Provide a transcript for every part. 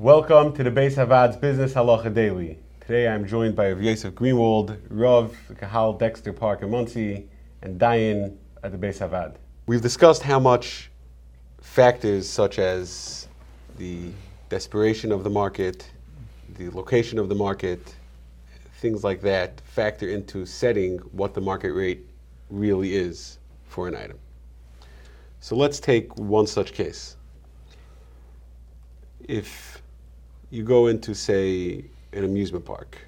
Welcome to the Beis Havad's Business Halacha Daily. Today I'm joined by Yosef Greenwald, Rav Kahal Dexter Park in Monsey, and Dayan at the Beis Havad. We've discussed how much factors such as the desperation of the market, the location of the market, things like that factor into setting what the market rate really is for an item. So let's take one such case. If you go into, say, an amusement park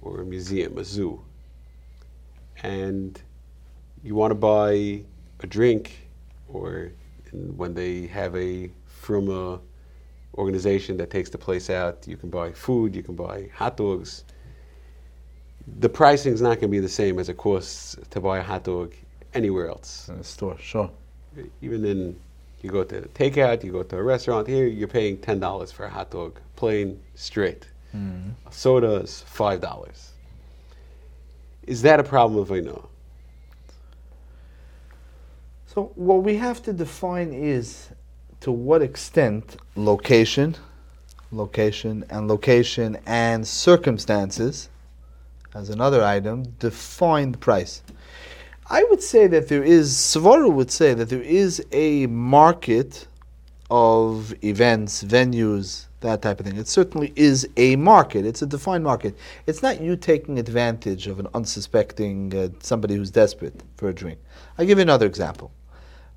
or a museum, a zoo, and you want to buy a drink, or when they have a Fruma organization that takes the place out, you can buy food, you can buy hot dogs. The pricing is not going to be the same as it costs to buy a hot dog anywhere else. In a store, sure. Even in, you go to takeout, you go to a restaurant, here you're paying $10 for a hot dog, plain, straight. Mm. Soda is $5. Is that a problem of ona'ah? So what we have to define is to what extent location, location and location and circumstances as another item define the price. I would say that there is, Svara would say that there is a market of events, venues, that type of thing. It certainly is a market. It's a defined market. It's not you taking advantage of an unsuspecting uh, somebody who's desperate for a drink. I'll give you another example.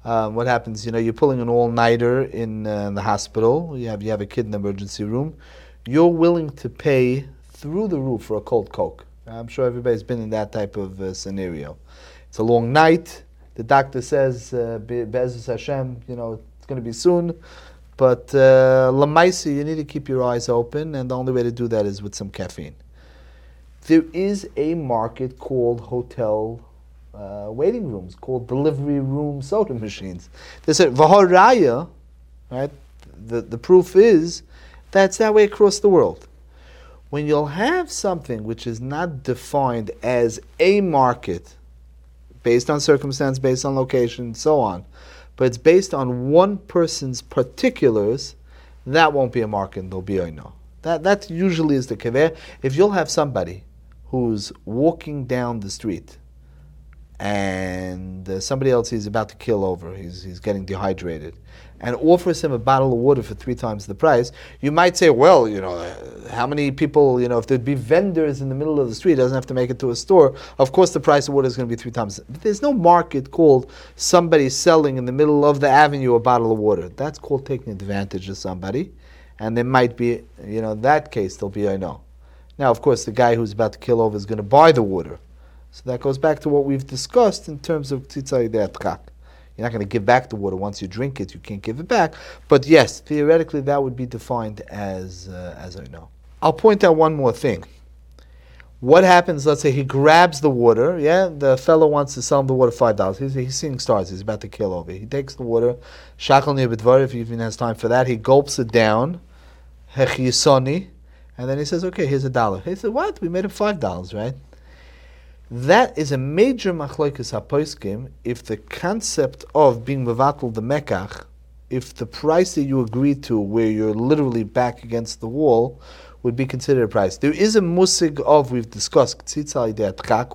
Um, what happens? You know, you're pulling an all-nighter in uh, the hospital. You have you have a kid in the emergency room. You're willing to pay through the roof for a cold Coke. I'm sure everybody's been in that type of uh, scenario. It's a long night. The doctor says, uh, B'ezras Hashem, you know, it's going to be soon. But uh, you need to keep your eyes open, and the only way to do that is with some caffeine. There is a market called hotel uh, waiting rooms called delivery room soda machines. They said v'haraya, right? The the proof is that's that way across the world. When you'll have something which is not defined as a market, based on circumstance, based on location, and so on, but it's based on one person's particulars, that won't be a market. There'll be ona'ah. That that usually is the kever. If you'll have somebody who's walking down the street and uh, somebody else he's about to kill over, he's, he's getting dehydrated, and offers him a bottle of water for three times the price, you might say, well, you know, how many people, you know, if there'd be vendors in the middle of the street, doesn't have to make it to a store, of course the price of water is going to be three times. There's no market called somebody selling in the middle of the avenue a bottle of water. That's called taking advantage of somebody, and there might be, you know, in that case, there'll be, I know. Now, of course, the guy who's about to kill over is going to buy the water. So that goes back to what we've discussed in terms of tzitzai. You're not going to give back the water once you drink it. You can't give it back. But yes, theoretically, that would be defined as uh, as ona'ah. I'll point out one more thing. What happens? Let's say he grabs the water. Yeah, the fellow wants to sell him the water five dollars. He's, he's seeing stars. He's about to kill over. He takes the water. Shakal nibidvar. If he even has time for that, he gulps it down. Hechisoni, and then he says, "Okay, here's a dollar." He said, "What? We made him five dollars, right?" That is a major machlokes hapoiskim if the concept of being mevatel the mekach, if the price that you agree to, where you're literally back against the wall, would be considered a price. There is a musig of we've discussed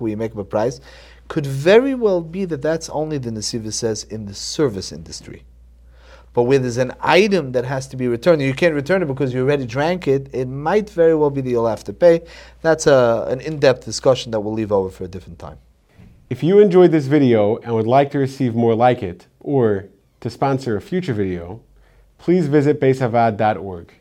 where you make up a price. Could very well be that that's only the Nesiva says in the service industry. But where there's an item that has to be returned, you can't return it because you already drank it, it might very well be that you'll have to pay. That's a, an in depth discussion that we'll leave over for a different time. If you enjoyed this video and would like to receive more like it, or to sponsor a future video, please visit beishavad.org.